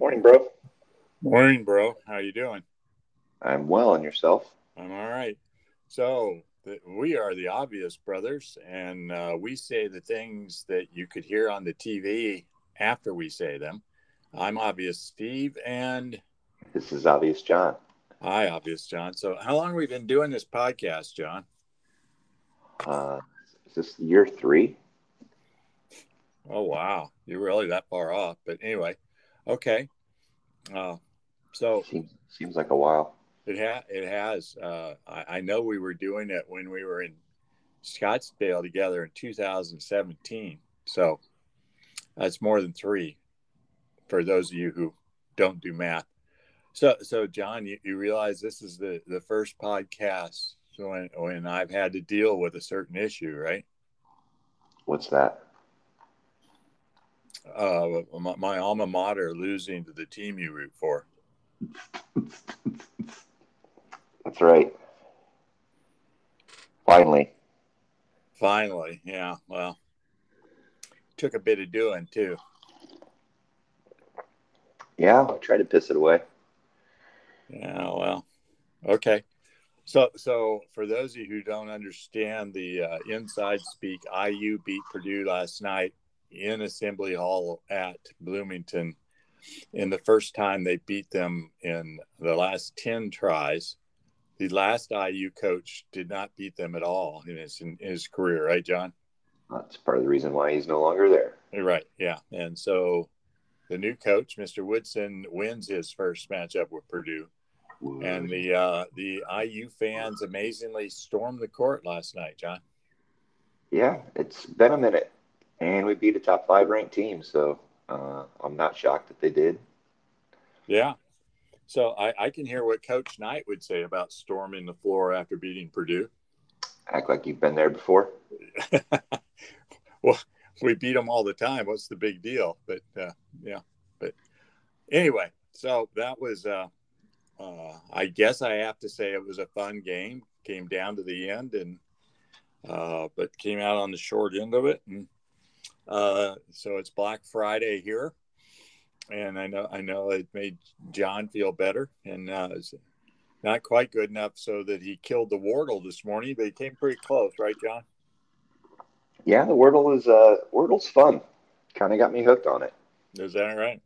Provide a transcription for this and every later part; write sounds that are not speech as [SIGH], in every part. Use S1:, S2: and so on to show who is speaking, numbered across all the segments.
S1: Morning, bro.
S2: Morning, bro. How you doing?
S1: I'm well, and yourself?
S2: I'm all right. So the, we are the obvious brothers, and uh, we say the things that you could hear on the TV after we say them. I'm obvious Steve, and
S1: this is obvious John.
S2: Hi, obvious John. So, how long have we been doing this podcast, John?
S1: Uh, is this year three?
S2: Oh wow, you're really that far off. But anyway, okay. Uh, so
S1: seems seems like a while.
S2: It ha- it has. Uh, I, I know we were doing it when we were in Scottsdale together in 2017. So that's more than three for those of you who don't do math. So, so John, you, you realize this is the, the first podcast when, when I've had to deal with a certain issue, right?
S1: What's that?
S2: Uh, my, my alma mater losing to the team you root for.
S1: That's right. Finally.
S2: Finally, yeah. Well, took a bit of doing too.
S1: Yeah, I tried to piss it away.
S2: Yeah, well, okay. So, so for those of you who don't understand the uh, inside speak, IU beat Purdue last night in Assembly Hall at Bloomington. In the first time they beat them in the last ten tries, the last IU coach did not beat them at all in his in his career, right, John?
S1: That's part of the reason why he's no longer there.
S2: Right. Yeah. And so the new coach, Mr. Woodson, wins his first matchup with Purdue. And the uh, the IU fans amazingly stormed the court last night, John.
S1: Yeah, it's been a minute, and we beat a top five ranked team, so uh, I'm not shocked that they did.
S2: Yeah, so I, I can hear what Coach Knight would say about storming the floor after beating Purdue.
S1: Act like you've been there before. [LAUGHS]
S2: well, we beat them all the time. What's the big deal? But uh, yeah, but anyway, so that was. Uh, uh, I guess I have to say it was a fun game. Came down to the end, and uh, but came out on the short end of it. And uh, so it's Black Friday here, and I know I know it made John feel better, and uh, it's not quite good enough so that he killed the Wordle this morning, but he came pretty close, right, John?
S1: Yeah, the Wordle is uh, Wordle's fun. Kind of got me hooked on it.
S2: Is that right?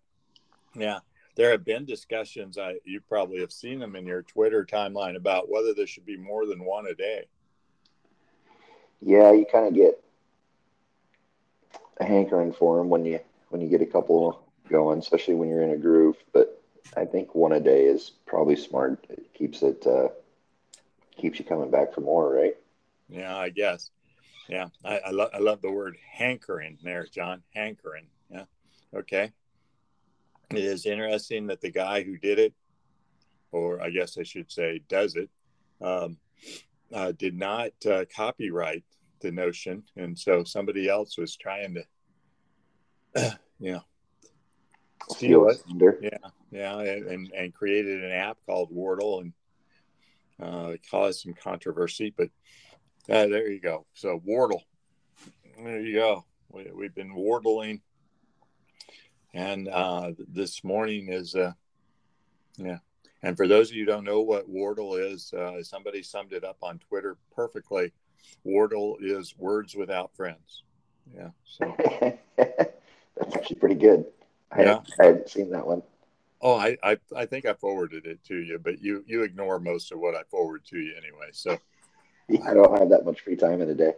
S2: Yeah, there have been discussions. I you probably have seen them in your Twitter timeline about whether there should be more than one a day.
S1: Yeah, you kind of get a hankering for them when you when you get a couple going, especially when you're in a groove. But I think one a day is probably smart. It keeps it uh, keeps you coming back for more, right?
S2: Yeah, I guess. Yeah, I, I love I love the word hankering there, John. Hankering. Yeah. Okay. It is interesting that the guy who did it, or I guess I should say, does it, um, uh, did not uh, copyright the notion, and so somebody else was trying to, [CLEARS THROAT] you know, steal it. Yeah, yeah, and, and created an app called Wordle and uh, caused some controversy. But uh, there you go. So Wordle, there you go. We, we've been wardling, and uh, this morning is, uh, yeah. And for those of you who don't know what Wordle is, uh, somebody summed it up on Twitter perfectly. Wordle is words without friends. Yeah. So [LAUGHS]
S1: that's actually pretty good. I, yeah. hadn't, I hadn't seen that one.
S2: Oh, I, I, I think I forwarded it to you, but you you ignore most of what I forward to you anyway. So [LAUGHS]
S1: I don't have that much free time in a day.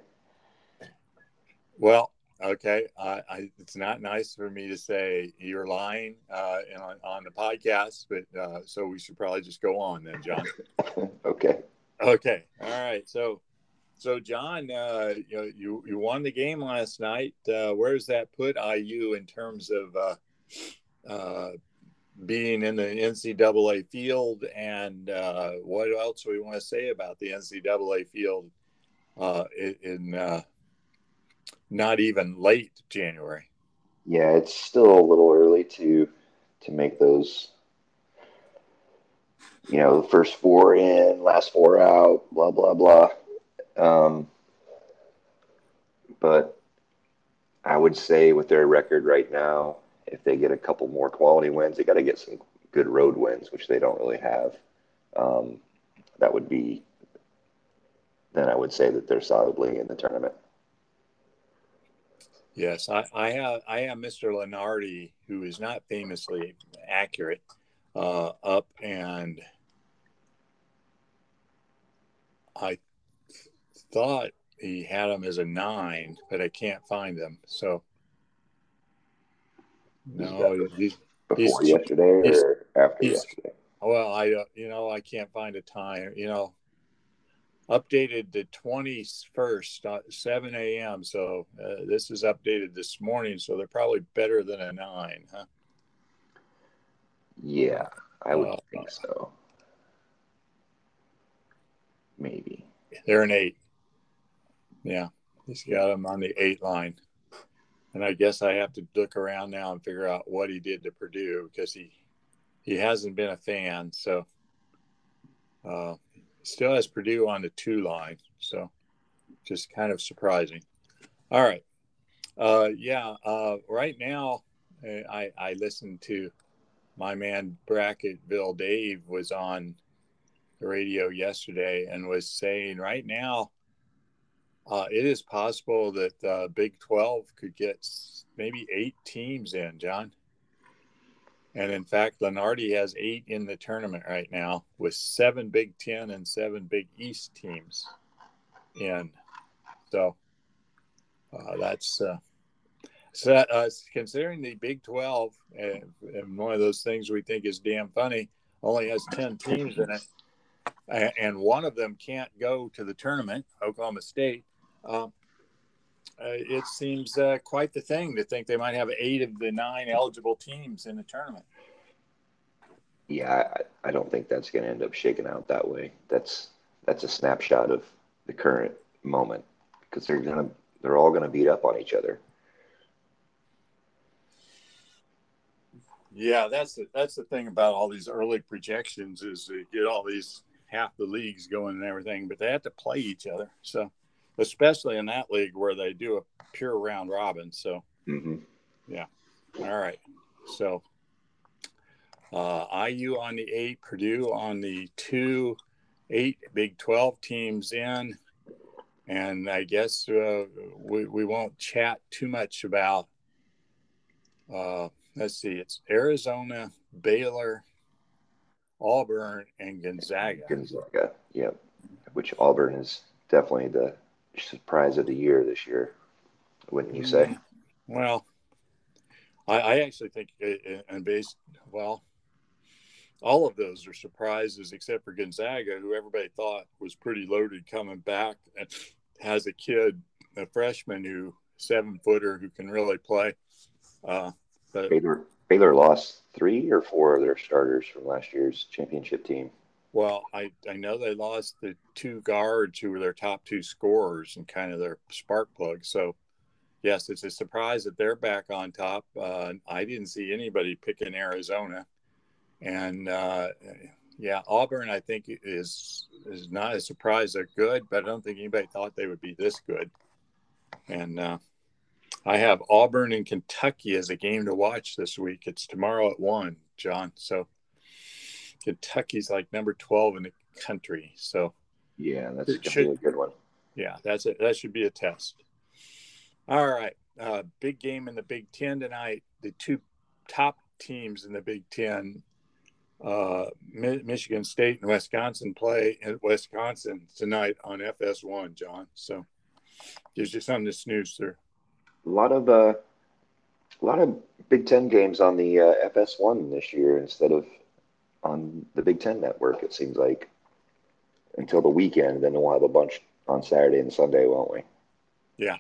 S2: Well, okay. I, I it's not nice for me to say you're lying uh, on, on the podcast, but uh, so we should probably just go on then, John. [LAUGHS]
S1: okay.
S2: Okay. All right. So so, John, uh, you, know, you you won the game last night. Uh, where does that put IU in terms of uh, uh, being in the NCAA field, and uh, what else do we want to say about the NCAA field uh, in, not even late January?
S1: Yeah, it's still a little early to to make those. You know, the first four in, last four out, blah blah blah um, but I would say with their record right now if they get a couple more quality wins, they got to get some good road wins, which they don't really have. Um, that would be, then I would say that they're solidly in the tournament.
S2: Yes, I, I have I have Mr. Lunardi, who is not famously accurate, uh, up and I thought he had him as a nine, but I can't find him. So no, he's,
S1: before he's, yesterday he's, or after yesterday.
S2: Well, I uh, you know I can't find a time. You know, updated the 21st, uh, 7 a.m. So uh, this is updated this morning. So they're probably better than a nine, huh?
S1: Yeah, I would uh, think so. Maybe.
S2: They're an eight. Yeah, he's got him on the eight line. And I guess I have to look around now and figure out what he did to Purdue because he he hasn't been a fan. So uh, still has Purdue on the two line. So just kind of surprising. All right. Uh, yeah. Uh, right now, I, I listened to my man Bracketville Dave was on the radio yesterday and was saying right now uh, it is possible that uh, Big 12 could get maybe eight teams in, John. And in fact, Lunardi has eight in the tournament right now with seven Big Ten and seven Big East teams in. So uh, that's uh, so uh, considering the Big 12 and, and, one of those things we think is damn funny only has 10 teams in it, and one of them can't go to the tournament, Oklahoma State. Um, uh, it seems uh, quite the thing to think they might have eight of the nine eligible teams in the tournament.
S1: Yeah, I, I don't think that's going to end up shaking out that way. That's that's a snapshot of the current moment because they're gonna they're all going to beat up on each other.
S2: Yeah, that's the that's the thing about all these early projections is they get all these half the leagues going and everything, but they have to play each other. So especially in that league where they do a pure round robin. So, mm-hmm. yeah. All right. So, uh, IU on the eight, Purdue on the two, eight Big 12 teams in. And I guess uh, we, we won't chat too much about, uh, let's see, it's Arizona, Baylor, Auburn, and Gonzaga.
S1: Gonzaga, yep. Which Auburn is definitely the surprise of the year this year, wouldn't you say?
S2: Well, I, I actually think, and based, well, all of those are surprises except for Gonzaga, who everybody thought was pretty loaded coming back and has a kid, a freshman who seven footer who can really play. Uh,
S1: but Baylor, Baylor lost three or four of their starters from last year's championship team.
S2: Well, I, I know they lost the two guards who were their top two scorers and kind of their spark plug. So, yes, it's a surprise that they're back on top. Uh, I didn't see anybody picking Arizona, and uh, yeah, Auburn I think is is not a surprise. They're good, but I don't think anybody thought they would be this good. And uh, I have Auburn and Kentucky as a game to watch this week. It's tomorrow at one, John. So Kentucky's like number 12 in the country. So
S1: yeah, that's should, a good one.
S2: Yeah, that's it. That should be a test. All right. Uh, big game in the Big Ten tonight. The two top teams in the Big Ten, uh, Mi- Michigan State and Wisconsin, play in Wisconsin tonight on FS1, John. So gives you something to snooze through.
S1: A lot of uh, a lot of Big Ten games on the uh, FS1 this year instead of on the Big Ten network. It seems like until the weekend, then we'll have a bunch on Saturday and Sunday, won't we?
S2: Yeah.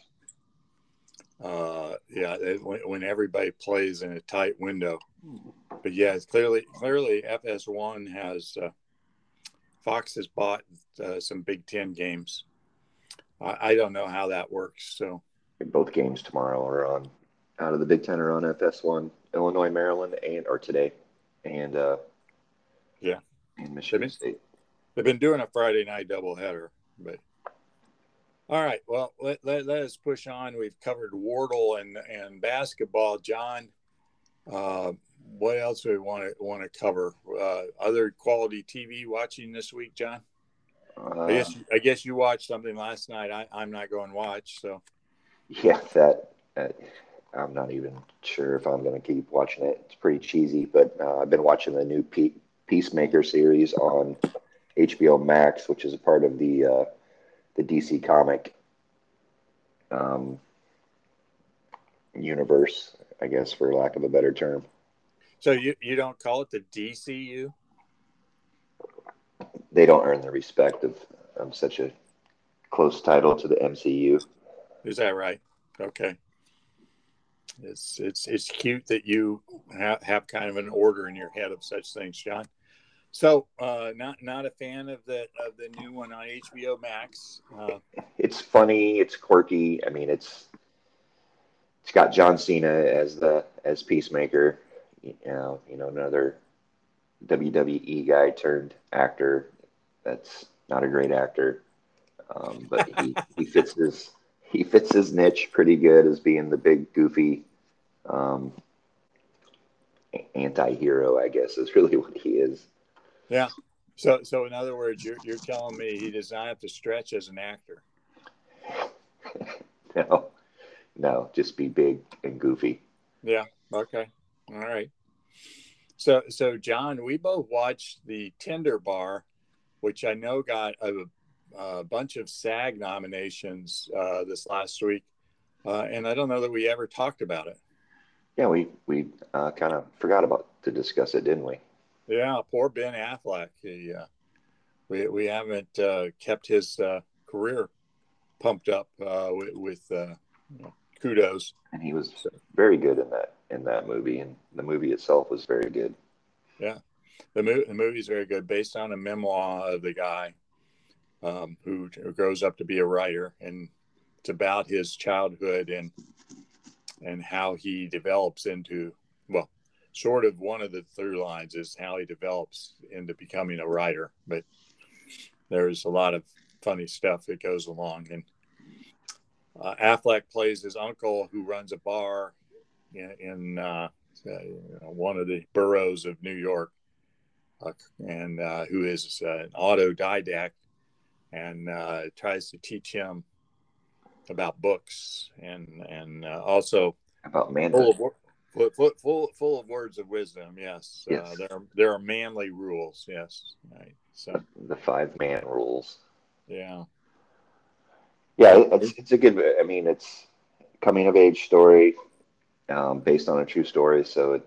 S2: Uh, yeah, when, when everybody plays in a tight window. But yeah, it's clearly clearly FS1 has uh, Fox has bought uh, some Big Ten games. I, I don't know how that works. So
S1: both games tomorrow are on out of the Big Ten are on FS1. Illinois, Maryland, and or today, and uh,
S2: yeah.
S1: And Michigan State.
S2: They've been doing a Friday night doubleheader, but all right. Well, let, let, let us push on. We've covered Wordle and, and basketball. John, Uh, what else do we want to want to cover? Uh, other quality TV watching this week, John? Uh, I guess I guess you watched something last night. I, I'm not going to watch. So
S1: yeah, that, that I'm not even sure if I'm going to keep watching it. It's pretty cheesy, but uh, I've been watching the new Peacemaker series on HBO Max, which is a part of the uh, the DC comic um, universe, I guess, for lack of a better term.
S2: So you you don't call it the DCU?
S1: They don't earn the respect of um, such a close title to the MCU.
S2: Is that right? Okay. It's it's it's cute that you have, have kind of an order in your head of such things, John. So, uh, not not a fan of the of the new one on HBO Max. Uh,
S1: it's funny. It's quirky. I mean, it's it's got John Cena as the as Peacemaker. You know, you know another WWE guy turned actor. That's not a great actor, um, but he, he fits his he fits his niche pretty good as being the big goofy um, anti-hero. I guess is really [LAUGHS] what he is.
S2: Yeah. So, so in other words, you're you're telling me he does not have to stretch as an actor. [LAUGHS]
S1: no, no, just be big and goofy.
S2: Yeah. Okay. All right. So, so John, we both watched the Tender Bar, which I know got a, a bunch of SAG nominations uh, this last week, uh, and I don't know that we ever talked about it.
S1: Yeah, we we uh, kind of forgot about to discuss it, didn't we?
S2: Yeah, poor Ben Affleck. He, uh, we we haven't uh, kept his uh, career pumped up uh, with, with uh, kudos.
S1: And he was very good in that in that movie, and the movie itself was very good.
S2: Yeah, the movie the movie's very good, based on a memoir of the guy um, who, who grows up to be a writer, and it's about his childhood and and how he develops into well sort of one of the through lines is how he develops into becoming a writer. But there's a lot of funny stuff that goes along. And uh, Affleck plays his uncle who runs a bar in, in uh, uh, one of the boroughs of New York, uh, and uh, who is uh, an autodidact and tries to teach him about books and and also
S1: about man
S2: full, full, full, full of words of wisdom. Yes, uh, yes. Uh, there are there are manly rules. Yes, right. So
S1: the five man rules.
S2: Yeah.
S1: Yeah, it's, it's a good. I mean, it's coming of age story um, based on a true story. So it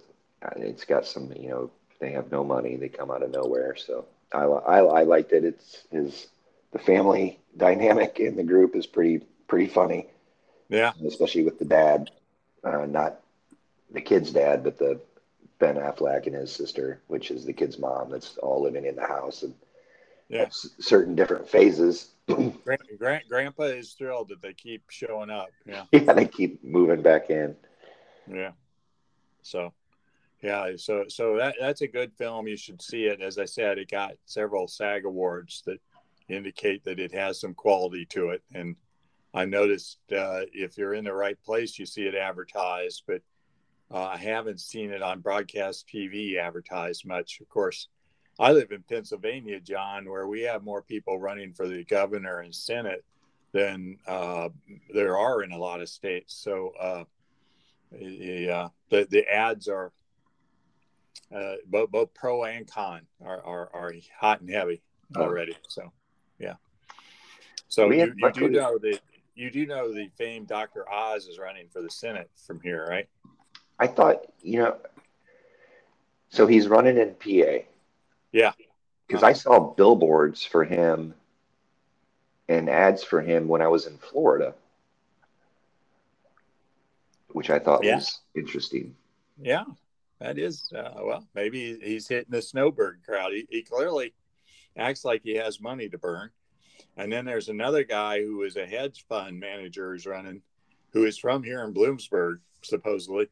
S1: it's got some. You know, they have no money. They come out of nowhere. So I I, I liked it. It's his the family dynamic in the group is pretty pretty funny.
S2: Yeah,
S1: especially with the dad, uh, not the kid's dad, but the Ben Affleck and his sister, which is the kid's mom, that's all living in the house and yeah. certain different phases. [CLEARS THROAT]
S2: Grant, Grant, Grandpa is thrilled that they keep showing up. Yeah, [LAUGHS]
S1: yeah, they keep moving back in.
S2: Yeah. So, yeah, so so that that's a good film. You should see it. As I said, it got several SAG awards that indicate that it has some quality to it. And I noticed uh, if you're in the right place, you see it advertised, but uh, I haven't seen it on broadcast TV advertised much. Of course, I live in Pennsylvania, John, where we have more people running for the governor and Senate than uh, there are in a lot of states. So uh, the, uh, the, the ads are uh, both both pro and con are, are, are hot and heavy already. So yeah. So you, you do know that you do know the famed Dr. Oz is running for the Senate from here, right?
S1: I thought, you know, so he's running in PA.
S2: Yeah.
S1: Because I saw billboards for him and ads for him when I was in Florida, which I thought yeah. was interesting.
S2: Yeah, that is. Uh, well, maybe he's hitting the snowbird crowd. He, he clearly acts like he has money to burn. And then there's another guy who is a hedge fund manager who's running, who is from here in Bloomsburg, supposedly.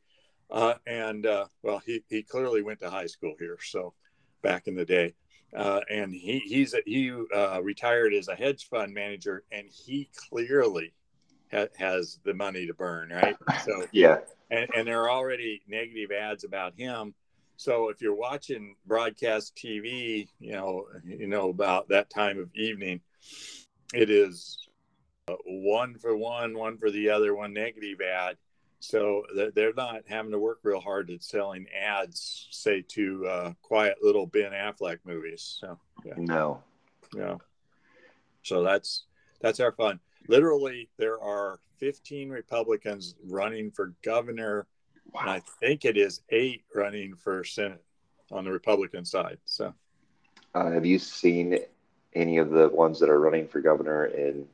S2: Uh, and uh, well, he, he clearly went to high school here. So back in the day. Uh, and he he's a, he uh, retired as a hedge fund manager, and he clearly ha- has the money to burn, right? So
S1: yeah,
S2: and, and there are already negative ads about him. So if you're watching broadcast TV, you know, you know about that time of evening, it is uh, one for one, one for the other, one negative ad. So they're not having to work real hard at selling ads, say to uh, quiet little Ben Affleck movies. So
S1: yeah. no,
S2: yeah. So that's that's our fun. Literally, there are 15 Republicans running for governor, wow. and I think it is eight running for Senate on the Republican side. So,
S1: uh, have you seen any of the ones that are running for governor in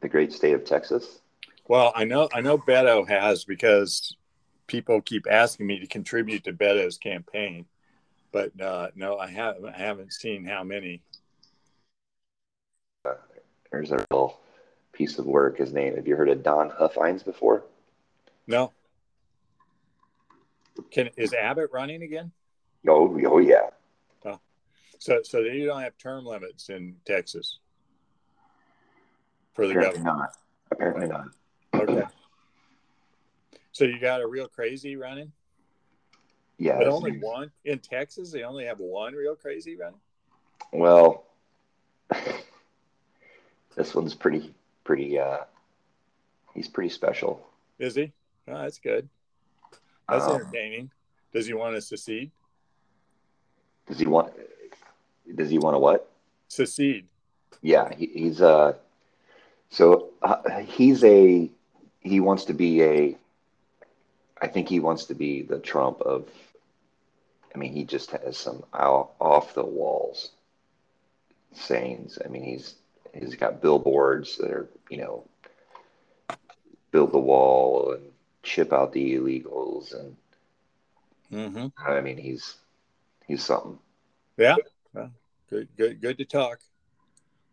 S1: the great state of Texas?
S2: Well, I know I know Beto has because people keep asking me to contribute to Beto's campaign, but uh, no, I haven't. I haven't seen how many.
S1: Uh, there's a little piece of work. His name. Have you heard of Don Huffines before?
S2: No. Can is Abbott running again?
S1: Oh, oh yeah.
S2: Oh. So, so you don't have term limits in Texas
S1: for the Apparently governor? Not. Apparently not.
S2: Okay. So you got a real crazy running?
S1: Yeah.
S2: But only one in Texas. They only have one real crazy running.
S1: Well, [LAUGHS] this one's pretty, pretty. uh He's pretty special.
S2: Is he? Oh, that's good. That's um, entertaining. Does he want to secede?
S1: Does he want? Does he want to what?
S2: Secede.
S1: Yeah, he, he's uh. So uh, he's a he wants to be a I think he wants to be the Trump of I mean he just has some off the walls sayings. I mean he's he's got billboards that are, you know, build the wall and chip out the illegals and mm-hmm. I mean he's he's something.
S2: Yeah. Well, good good good to talk.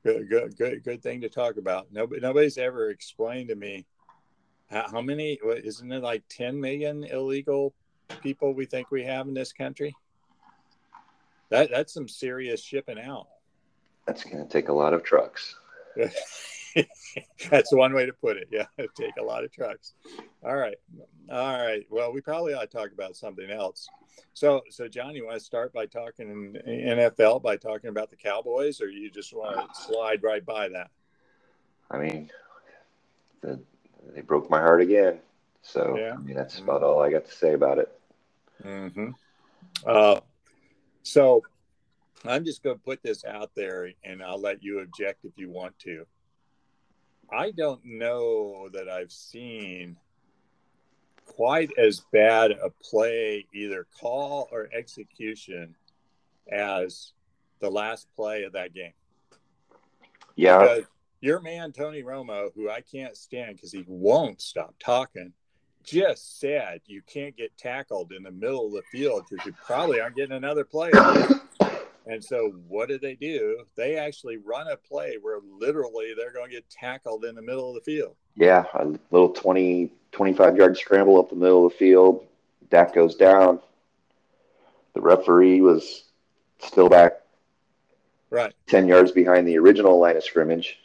S2: Good good good good thing to talk about. Nobody nobody's ever explained to me how many? Isn't it like 10 million illegal people we think we have in this country? That that's some serious shipping out.
S1: That's going to take a lot of trucks. [LAUGHS] [LAUGHS]
S2: that's one way to put it. Yeah, [LAUGHS] take a lot of trucks. All right, all right. Well, we probably ought to talk about something else. So, so John, you want to start by talking NFL by talking about the Cowboys, or you just want to slide right by that?
S1: I mean, the they broke my heart again. So yeah. I mean, that's mm-hmm. about all I got to say about it.
S2: Mm-hmm. Uh, so I'm just going to put this out there, and I'll let you object if you want to. I don't know that I've seen quite as bad a play, either call or execution, as the last play of that game.
S1: Yeah.
S2: Because your man Tony Romo, who I can't stand because he won't stop talking, just said you can't get tackled in the middle of the field because you probably aren't getting another play. And so what do they do? They actually run a play where literally they're going to get tackled in the middle of the field.
S1: Yeah, a little 20, 25 yard scramble up the middle of the field. Dak goes down. The referee was still back
S2: right
S1: 10 yards behind the original line of scrimmage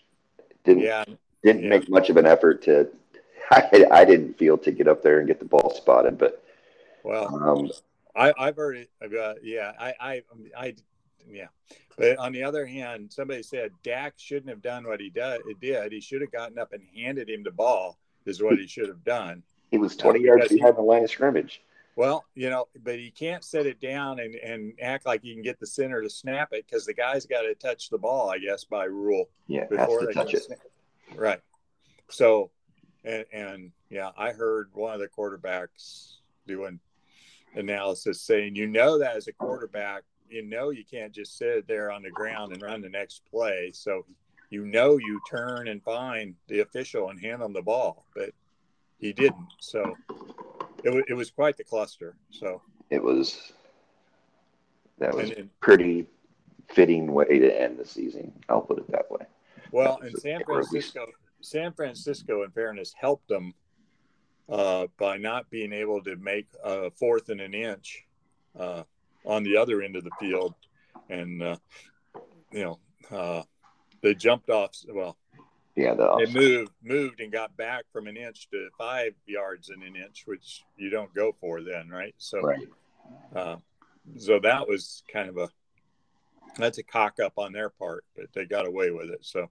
S1: didn't yeah. didn't yeah. make much of an effort to. [LAUGHS] I, I didn't feel to get up there and get the ball spotted, but
S2: well, um, I, I've heard it. Uh, yeah, I, I, I, yeah. But on the other hand, somebody said Dak shouldn't have done what he did. Did he should have gotten up and handed him the ball? Is what he should have done.
S1: He was twenty uh, yards behind he, the line of scrimmage.
S2: Well, you know, but he can't set it down and, and act like he can get the center to snap it because the guy's got to touch the ball, I guess, by rule.
S1: Yeah, before they touch it. Snap.
S2: Right. So, and, and yeah, I heard one of the quarterbacks doing analysis saying, you know, that as a quarterback, you know, you can't just sit there on the ground and run the next play. So, you know, you turn and find the official and hand him the ball, but he didn't. So, it, w- it was quite the cluster. So
S1: it was that was a pretty fitting way to end the season. I'll put it that way.
S2: Well, in San Francisco, San Francisco, in fairness, helped them uh, by not being able to make a fourth and an inch uh, on the other end of the field, and uh, you know uh, they jumped off. Well,
S1: Yeah, the
S2: It moved moved and got back from an inch to five yards in an inch, which you don't go for then, right? So,
S1: right.
S2: uh, so that was kind of a that's a cock up on their part, but they got away with it. So,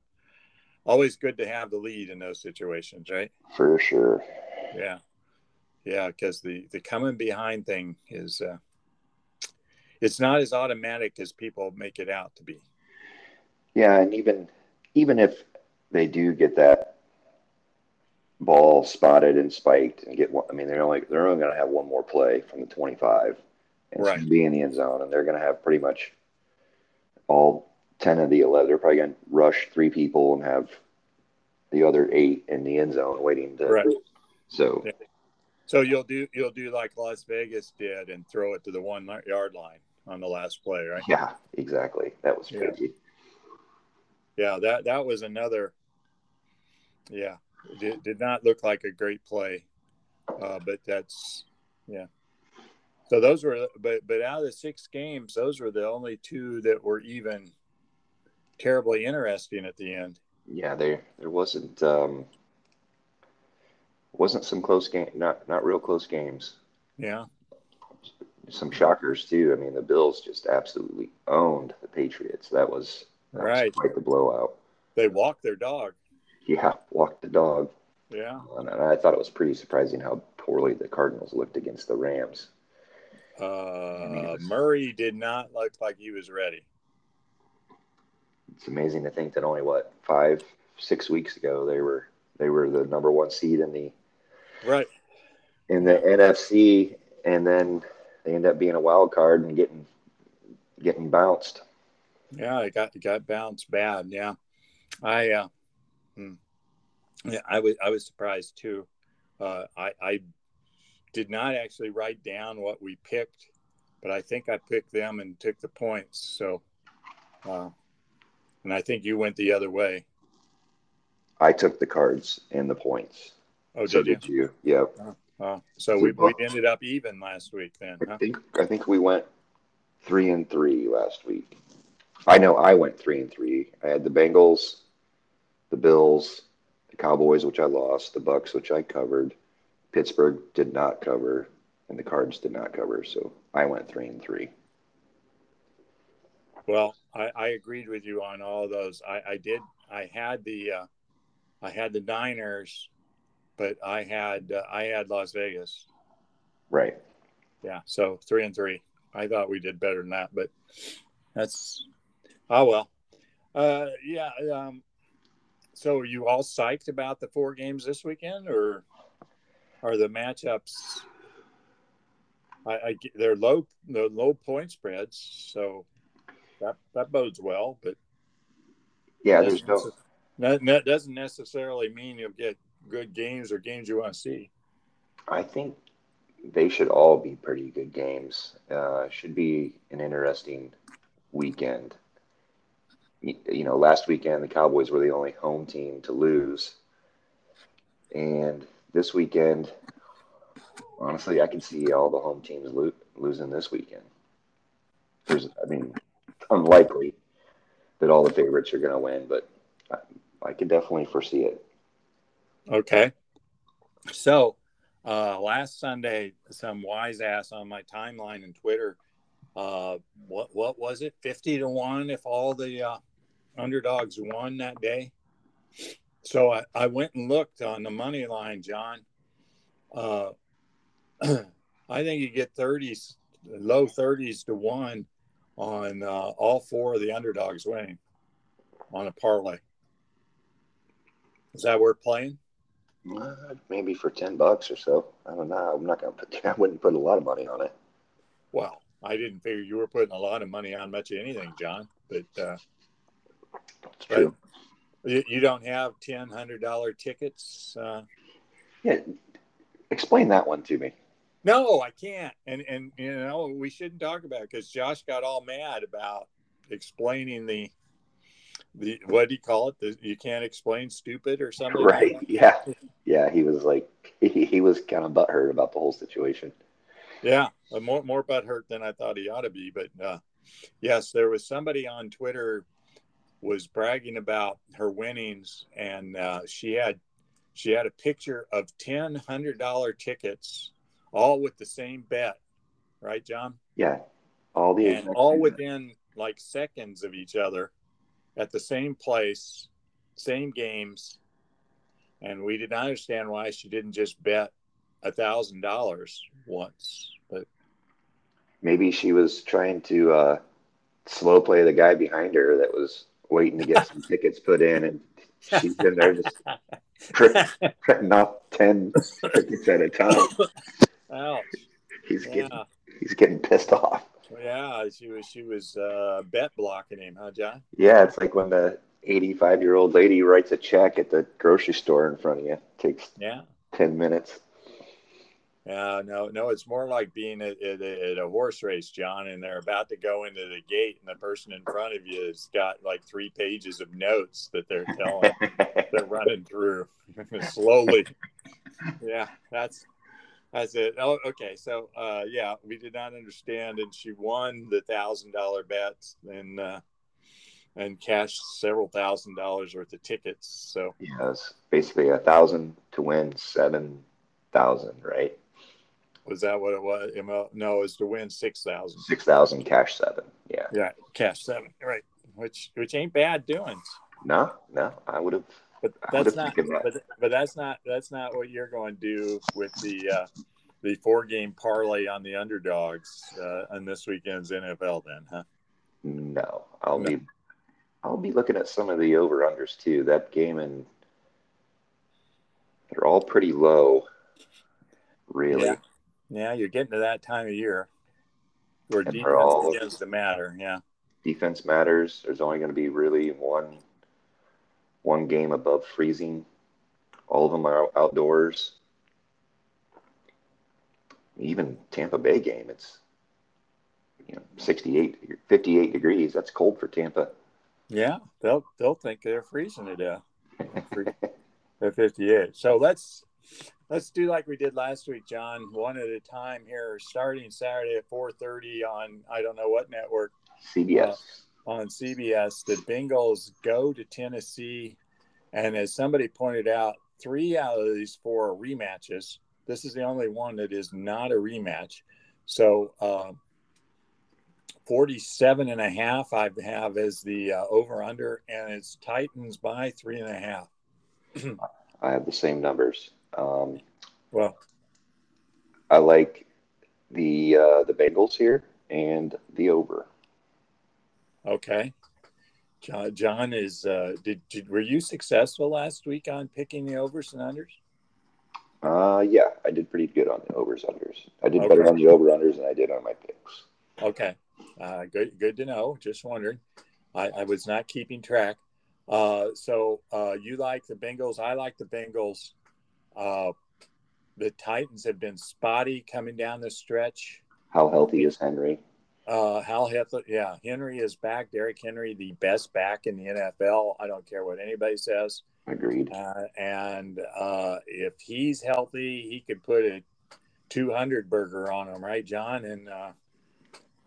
S2: always good to have the lead in those situations, right?
S1: For sure.
S2: Yeah, yeah, because the the coming behind thing is uh, it's not as automatic as people make it out to be.
S1: Yeah, and even even if they do get that ball spotted and spiked and get one, I mean they're only they're only going to have one more play from the 25 and
S2: Right.
S1: be in the end zone and they're going to have pretty much all 10 of the 11 they're probably going to rush three people and have the other eight in the end zone waiting to
S2: Right.
S1: so.
S2: So you'll do you'll do like Las Vegas did and throw it to the one yard line on the last play, right?
S1: yeah exactly that was
S2: Yeah.
S1: crazy
S2: Yeah, that that was another. Yeah, did, did not look like a great play, uh, but that's yeah. So those were, but but out of the six games, those were the only two that were even terribly interesting at the end.
S1: yeah there there wasn't um wasn't some close game not not real close games
S2: Yeah,
S1: some shockers too. I mean, the Bills just absolutely owned the Patriots. That was, that was
S2: Right.
S1: quite the blowout.
S2: they walked their dog.
S1: Yeah, walked the dog.
S2: Yeah,
S1: And I thought it was pretty surprising how poorly the Cardinals looked against the Rams.
S2: uh, Murray did not look like he was ready.
S1: It's amazing to think that only what five, six weeks ago they were they were the number one seed in the
S2: Right.
S1: in the NFC, and then they end up being a wild card and getting getting bounced.
S2: Yeah, it got it got bounced bad. Yeah, I uh, hmm. yeah, I was I was surprised too. Uh, I I did not actually write down what we picked, but I think I picked them and took the points. So, uh, and I think you went the other way.
S1: I took the cards and the points.
S2: Oh,
S1: so
S2: did you?
S1: did you? Yeah.
S2: Uh, so we, we ended up even last week then.
S1: I think I think we went three and three last week. I know I went three and three. I had the Bengals, the Bills, the Cowboys, which I lost, the Bucs, which I covered. Pittsburgh did not cover, and the Cards did not cover. So I went three and three.
S2: Well, I, I agreed with you on all those. I, I did. I had the uh, I had the Niners, but I had uh, I had Las Vegas.
S1: Right.
S2: Yeah, so three and three. I thought we did better than that, but that's oh well. Uh, yeah. Um, so are you all psyched about the four games this weekend, or are the matchups? I, I they're low, the low point spreads, so that that bodes well. But
S1: Yeah. There's no.
S2: that, that doesn't necessarily mean you'll get good games or games you want to see.
S1: I think they should all be pretty good games. Uh, should be an interesting weekend. You, know, last weekend the Cowboys were the only home team to lose, and this weekend, honestly, I can see all the home teams lo- losing this weekend. There's, I mean, unlikely that all the favorites are going to win, but I, I can definitely foresee it.
S2: Okay. So uh, last Sunday, some wise ass on my timeline and Twitter, uh, what what was it? Fifty to one if all the uh, underdogs won that day. So I, I went and looked on the money line, John. Uh, [CLEARS THROAT] I think you get thirties, low thirties to one on uh, all four of the underdogs winning on a parlay. Is that worth playing?
S1: Uh, maybe for ten bucks or so. I don't know. I'm not gonna put. [LAUGHS] I wouldn't put a lot of money on it.
S2: Well, I didn't figure you were putting a lot of money on much of anything, John. But uh,
S1: It's true.
S2: you, you don't have ten hundred dollar tickets. Uh,
S1: Yeah. Explain that one to me.
S2: no, I can't. And and you know we shouldn't talk about because Josh got all mad about explaining the the what do you call it? The, you can't explain stupid or something.
S1: Right. [LAUGHS] Yeah. Yeah. He was like, he, he was kind of butthurt about the whole situation.
S2: Yeah, uh, more more butthurt than I thought he ought to be. But uh, yes, there was somebody on Twitter was bragging about her winnings, and uh, she had she had a picture of ten hundred dollar tickets, all with the same bet, right, John?
S1: Yeah, all the
S2: and all within like seconds of each other, at the same place, same games, and we did not understand why she didn't just bet a thousand dollars once, but
S1: maybe she was trying to uh, slow play the guy behind her that was waiting to get some [LAUGHS] tickets put in, and she's been there just printing off ten tickets at a time. [LAUGHS]
S2: Ouch!
S1: He's getting he's getting pissed off.
S2: Yeah, she was she was uh, bet blocking him, huh, John?
S1: Yeah, it's like when the 85 year old lady writes a check at the grocery store in front of you. It takes
S2: yeah
S1: 10 minutes.
S2: Yeah, no, no, it's more like being at, at, at, a horse race, John, and they're about to go into the gate, and the person in front of you has got like three pages of notes that they're telling, [LAUGHS] they're running through [LAUGHS] slowly. [LAUGHS] Yeah, that's that's said, Oh, okay. So, uh, yeah, we did not understand, and she won the thousand dollar bets, and uh, and cashed several thousand dollars worth of tickets. So
S1: yeah, it's basically a thousand to win seven thousand, right?
S2: Was that what it was? No, it was to win six thousand.
S1: Six thousand cash seven. Yeah.
S2: Yeah, cash seven. Right. Which which ain't bad doing.
S1: No, no, I would have.
S2: But that's not. That. But, but that's not. That's not what you're going to do with the uh, the four game parlay on the underdogs uh, on this weekend's NFL. Then, huh?
S1: No, I'll no. be I'll be looking at some of the over unders too. That game and they're all pretty low, really.
S2: Yeah. yeah, you're getting to that time of year where and defense begins to matter. Yeah,
S1: defense matters. There's only going to be really one one game above freezing. All of them are outdoors. Even Tampa Bay game, it's you know 68, 58 degrees. That's cold for Tampa.
S2: Yeah, they'll they'll think they're freezing to death. They're [LAUGHS] 58. So let's let's do like we did last week, John, one at a time here, starting Saturday at 4:30 on I don't know what network.
S1: CBS.
S2: Uh, on CBS, the Bengals go to Tennessee, and as somebody pointed out, three out of these four are rematches. This is the only one that is not a rematch. So uh, 47 and a half I have as the uh, over under, and it's Titans by three and a half.
S1: I have the same numbers. Um,
S2: well,
S1: I like the uh, the Bengals here and the over.
S2: Okay. John, John is. Uh, did, did were you successful last week on picking the overs and unders?
S1: Uh, yeah, I did pretty good on the overs unders. I did okay. better on the over unders than I did on my picks.
S2: Okay. Uh, good, good to know. Just wondering. I, I was not keeping track. Uh, so uh, you like the Bengals. I like the Bengals. Uh, the Titans have been spotty coming down the stretch.
S1: How healthy is Henry?
S2: Uh, how healthy? Yeah, Henry is back. Derrick Henry, the best back in the NFL. I don't care what anybody says.
S1: Agreed.
S2: Uh, and uh, if he's healthy, he could put a 200 burger on him, right, John? And uh,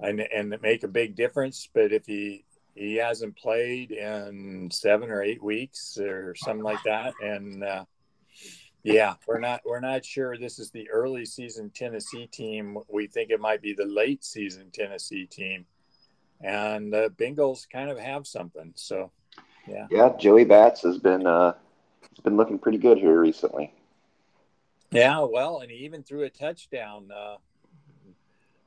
S2: and and make a big difference. But if he he hasn't played in seven or eight weeks or something like that, and uh, yeah, we're not we're not sure this is the early season Tennessee team. We think it might be the late season Tennessee team, and the Bengals kind of have something. So yeah,
S1: yeah, Joey Bats has been uh, been looking pretty good here recently.
S2: Yeah, well, and he even threw a touchdown. Uh,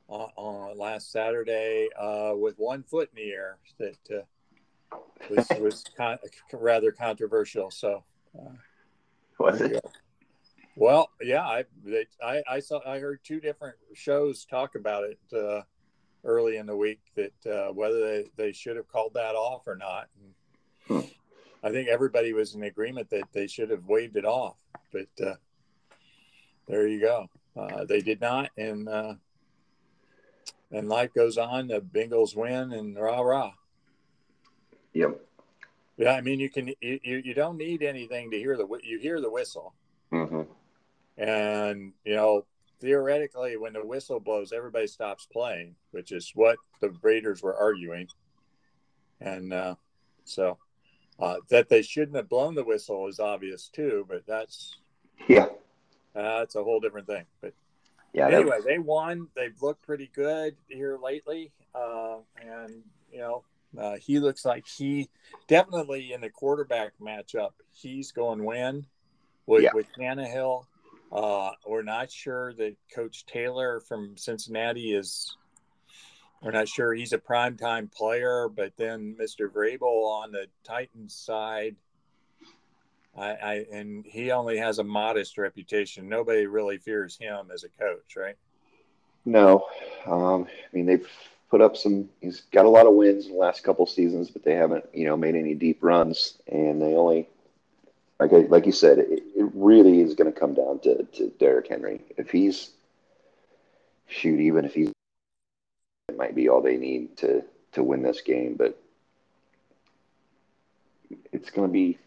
S2: on, last Saturday uh, with one foot in the air that uh, was [LAUGHS] was con- rather controversial. So uh,
S1: was it?
S2: Well, yeah, I, I I saw I heard two different shows talk about it uh, early in the week that uh, whether they, they should have called that off or not. Hmm. I think everybody was in agreement that they should have waved it off, but uh, there you go. they did not, and and life goes on. The Bengals win, and rah rah.
S1: Yep.
S2: Yeah, I mean, you can you, you don't need anything to hear the you hear the whistle,
S1: mm-hmm.
S2: And you know theoretically when the whistle blows, everybody stops playing, which is what the Raiders were arguing, and uh, So uh, that they shouldn't have blown the whistle is obvious too, but that's
S1: yeah,
S2: that's a whole different thing. But
S1: yeah.
S2: Anyway, they won. They've looked pretty good here lately, uh, and you know uh, he looks like he definitely in the quarterback matchup. He's going to win with, yeah. with Tannehill. Uh, we're not sure that Coach Taylor from Cincinnati is. We're not sure he's a primetime player, but then Mr. Vrabel on the Titans side, I, I and he only has a modest reputation. Nobody really fears him as a coach, right?
S1: No, um, I mean they've put up some. He's got a lot of wins in the last couple seasons, but they haven't, you know, made any deep runs, and they only, like I, like you said, it, it really is going to come down to to Derrick Henry. If he's shoot, even if he's, it might be all they need to to win this game, but it's going to be.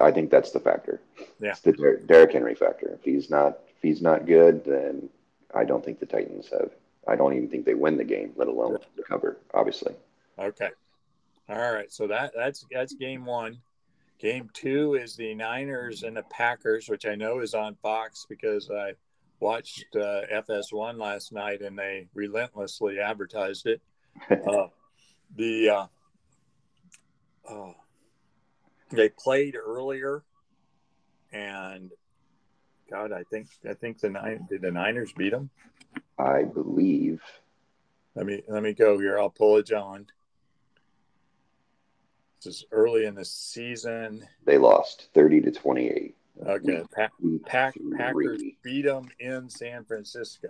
S1: I think that's the factor.
S2: Yeah, it's
S1: the Der- Derrick Henry factor. If he's not, if he's not good, then I don't think the Titans have I don't even think they win the game, let alone the cover. Obviously.
S2: Okay. All right. So that that's that's game one. Game two is the Niners and the Packers, which I know is on Fox because I watched uh, FS1 last night and they relentlessly advertised it. [LAUGHS] uh, the uh, oh, they played earlier, and God, I think I think the nine did the Niners beat them.
S1: I believe.
S2: Let me let me go here. I'll pull it, John. This is early in the season.
S1: They lost thirty to twenty-eight.
S2: Okay, pa- Pack, Packers beat them in San Francisco.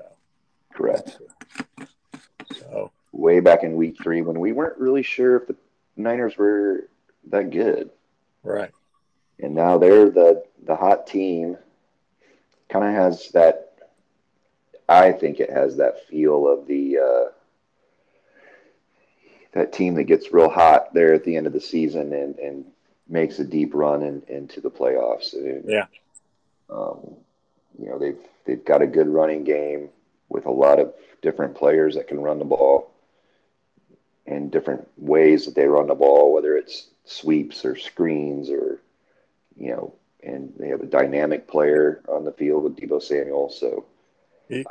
S1: Correct.
S2: So
S1: way back in week three, when we weren't really sure if the Niners were that good,
S2: right?
S1: And now they're the the hot team. Kind of has that I think it has that feel of the uh, that team that gets real hot there at the end of the season and, and makes a deep run in, into the playoffs. And,
S2: yeah.
S1: Um, you know they've they've got a good running game with a lot of different players that can run the ball in different ways that they run the ball, whether it's sweeps or screens or you know, and they have a dynamic player on the field with Deebo Samuel. So
S2: he,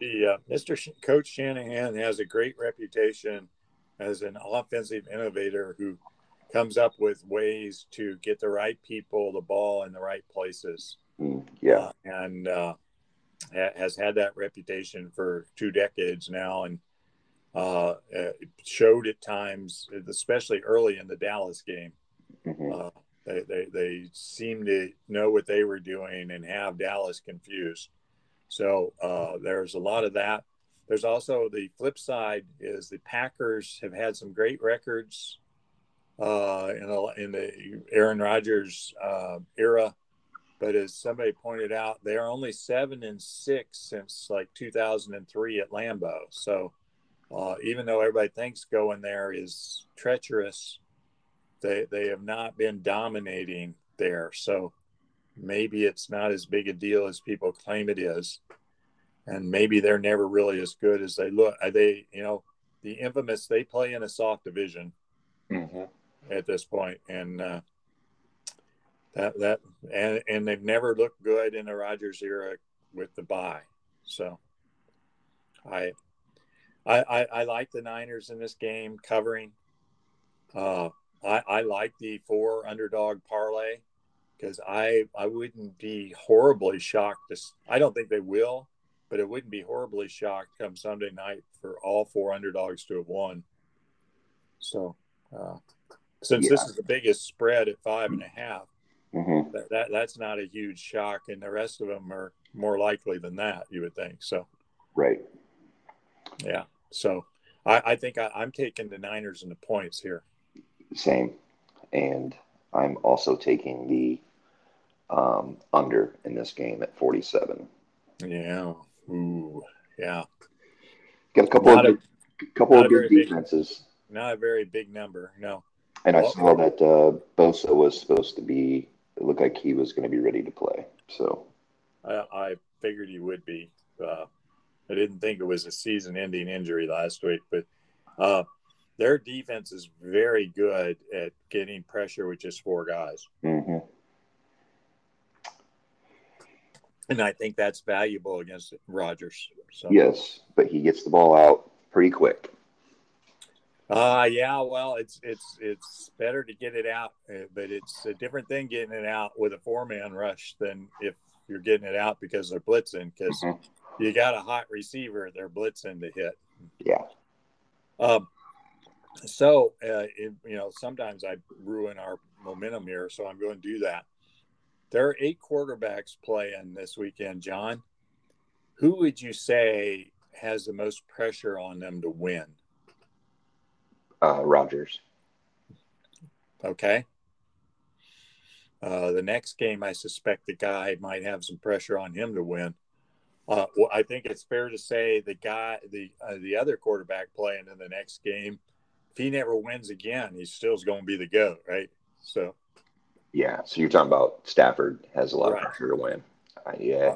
S2: the, uh, Mr. Coach Shanahan has a great reputation as an offensive innovator who comes up with ways to get the right people the ball in the right places.
S1: Mm, yeah,
S2: uh, and uh, ha- has had that reputation for two decades now, and uh, showed at times, especially early in the Dallas game. Mm-hmm. Uh, they, they they seemed to know what they were doing and have Dallas confused. So uh, there's a lot of that. There's also the flip side is the Packers have had some great records uh, in, a, in the Aaron Rodgers uh, era, but as somebody pointed out, they are only seven and six since like 2003 at Lambeau. So uh, even though everybody thinks going there is treacherous, they they have not been dominating there. So maybe it's not as big a deal as people claim it is and maybe they're never really as good as they look they you know the infamous they play in a soft division
S1: mm-hmm.
S2: at this point and uh, that that and and they've never looked good in the Rodgers era with the bye so I I, I, I like the Niners in this game covering. Uh, I, I like the four underdog parlay because I I wouldn't be horribly shocked. To, I don't think they will, but it wouldn't be horribly shocked come Sunday night for all four underdogs to have won. So, uh, since yeah. this is the biggest spread at five and a half,
S1: mm-hmm.
S2: that, that that's not a huge shock, and the rest of them are more likely than that. You would think so.
S1: Right.
S2: Yeah. So I, I think I, I'm taking the Niners and the points here.
S1: Same, and I'm also taking the um, under in this game at 47.
S2: Yeah. Ooh. Yeah.
S1: Got a couple not of a, couple of good defenses.
S2: Big, not a very big number. No.
S1: And well, I saw that uh, Bosa was supposed to be. It looked like he was going to be ready to play. So.
S2: I, I figured he would be. Uh, I didn't think it was a season-ending injury last week, but uh, their defense is very good at getting pressure with just four guys.
S1: Mm-hmm.
S2: And I think that's valuable against Rodgers. So.
S1: Yes, but he gets the ball out pretty quick.
S2: Uh yeah, well, it's it's it's better to get it out, uh, but it's a different thing getting it out with a four man rush than if you're getting it out because they're blitzing because mm-hmm. you got a hot receiver they're blitzing to hit.
S1: Yeah.
S2: Um. So uh, it, you know, sometimes I ruin our momentum here, so I'm going to do that. There are eight quarterbacks playing this weekend, John. Who would you say has the most pressure on them to win?
S1: Uh, Rodgers.
S2: Okay. Uh, the next game, I suspect the guy might have some pressure on him to win. Uh, well, I think it's fair to say the guy, the uh, the other quarterback playing in the next game, if he never wins again, he still is going to be the goat, right? So
S1: yeah. So you're talking about Stafford has a lot right. of pressure to win. Uh, yeah.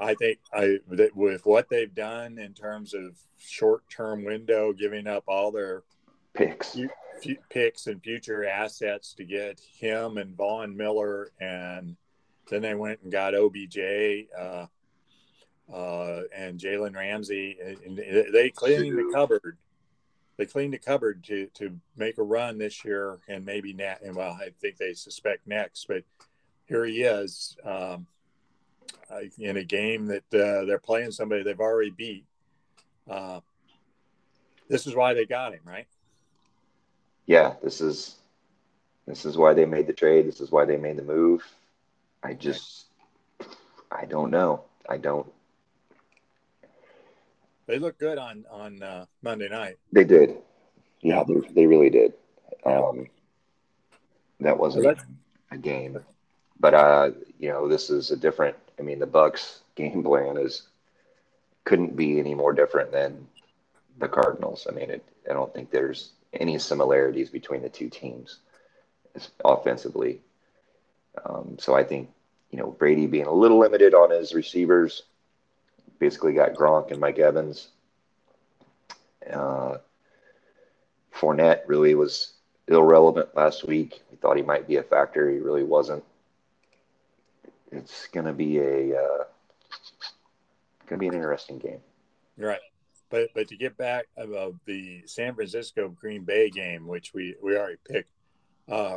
S2: I think I with what they've done in terms of short-term window, giving up all their
S1: picks,
S2: picks and future assets to get him and Von Miller, and then they went and got OBJ uh, uh, and Jalen Ramsey, and they cleaned the cupboard they cleaned the cupboard to to make a run this year and maybe net and well I think they suspect next but here he is um, in a game that uh, they're playing somebody they've already beat. Uh, this is why they got him right?
S1: Yeah this is this is why they made the trade. This is why they made the move. I just I don't know. I don't
S2: they look good on on uh, Monday night.
S1: They did. Yeah, they, they really did. Um, that wasn't a game, but uh, you know, this is a different. I mean, the Bucs game plan is couldn't be any more different than the Cardinals. I mean, it, I don't think there's any similarities between the two teams offensively. Um, so I think you know Brady being a little limited on his receivers basically got Gronk and Mike Evans. Uh, Fournette really was irrelevant last week. We thought he might be a factor. He really wasn't. It's going to be a uh, going to be an interesting game.
S2: Right. But but to get back of uh, the San Francisco Green Bay game, which we we already picked, uh,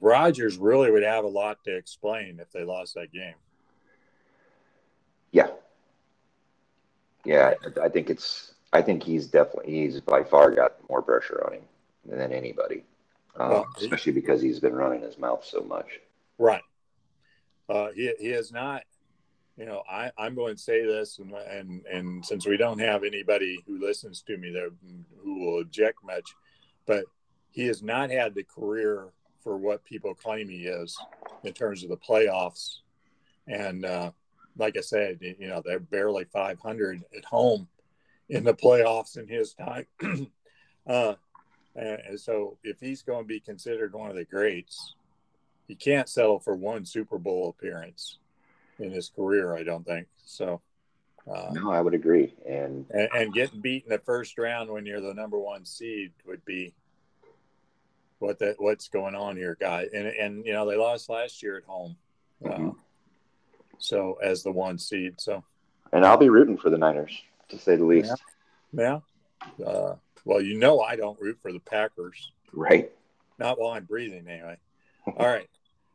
S2: Rodgers really would have a lot to explain if they lost that game.
S1: Yeah, yeah, I think it's. I think he's definitely he's by far got more pressure on him than anybody, um, well, especially because he's been running his mouth so much.
S2: Right. Uh, he he has not. You know, I I'm going to say this, and and and since we don't have anybody who listens to me there who will object much, but he has not had the career for what people claim he is in terms of the playoffs, and uh, like I said, you know, they're barely 500 at home in the playoffs in his time. [CLEARS THROAT] uh, and so if he's going to be considered one of the greats, he can't settle for one Super Bowl appearance in his career, I don't think. So,
S1: uh, no, I would agree. And,
S2: and, and getting beat in the first round when you're the number one seed would be what that what's going on here, guy. And and you know they lost last year at home. Mm-hmm. Uh, so as the one seed. So,
S1: and I'll be rooting for the Niners to say the least.
S2: Yeah. yeah. Uh, well, you know, I don't root for the Packers.
S1: Right.
S2: Not while I'm breathing, anyway. All right.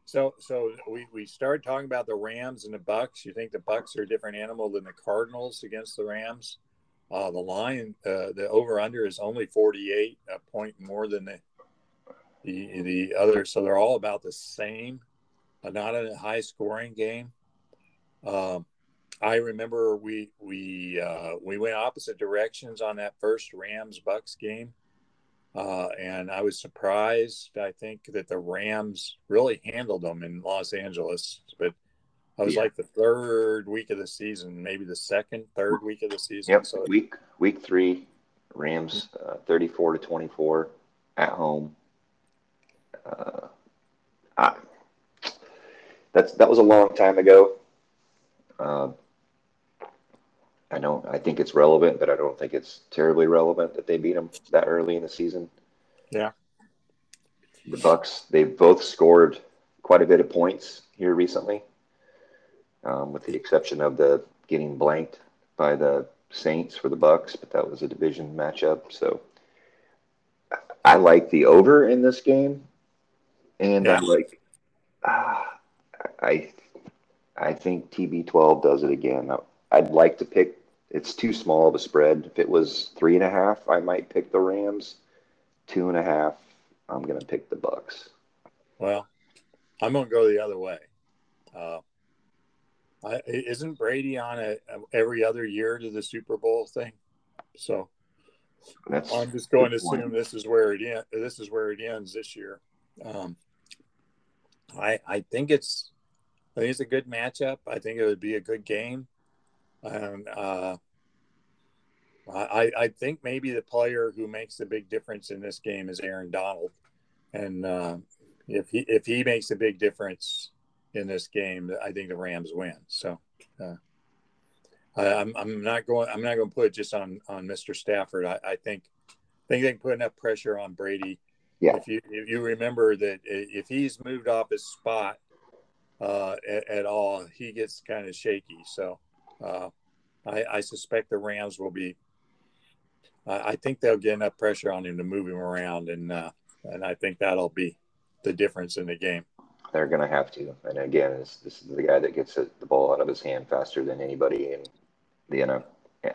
S2: So, so we, we started talking about the Rams and the Bucs. You think the Bucs are a different animal than the Cardinals against the Rams? Uh, the line, uh, the over under is only 48, a point more than the, the the other. So they're all about the same. Uh, not a high scoring game. Um, I remember we we uh, we went opposite directions on that first Rams Bucs game, uh, and I was surprised. I think that the Rams really handled them in Los Angeles, but I was yeah. like the third week of the season, maybe the second, third week of the season.
S1: Yep, so week week three, Rams uh, thirty four to twenty four at home. Uh, I, that's that was a long time ago. Uh, I know I think it's relevant, but I don't think it's terribly relevant that they beat them that early in the season.
S2: Yeah.
S1: The Bucs, they've both scored quite a bit of points here recently, um, with the exception of the getting blanked by the Saints for the Bucs, but that was a division matchup. So I like the over in this game, and yeah. I like. Uh, I I think TB12 does it again. I'd like to pick. It's too small of a spread. If it was three and a half, I might pick the Rams. Two and a half, I'm going to pick the Bucs.
S2: Well, I'm going to go the other way. Uh, I, isn't Brady on a, every other year to the Super Bowl thing? So That's I'm just going to assume point. this is where it end, this is where it ends this year. Um, I I think it's I think it's a good matchup. I think it would be a good game, and uh, I I think maybe the player who makes the big difference in this game is Aaron Donald, and uh, if he if he makes a big difference in this game, I think the Rams win. So. Uh, I, I'm, I'm not going. I'm not going to put it just on on Mr. Stafford. I, I think I think they can put enough pressure on Brady.
S1: Yeah.
S2: If you if you remember that if he's moved off his spot uh, at, at, all, he gets kind of shaky. So uh, I, I, suspect the Rams will be. I think they'll get enough pressure on him to move him around, and uh, and I think that'll be the difference in the game.
S1: They're going to have to. And again, this, this is the guy that gets the ball out of his hand faster than anybody in the NFL.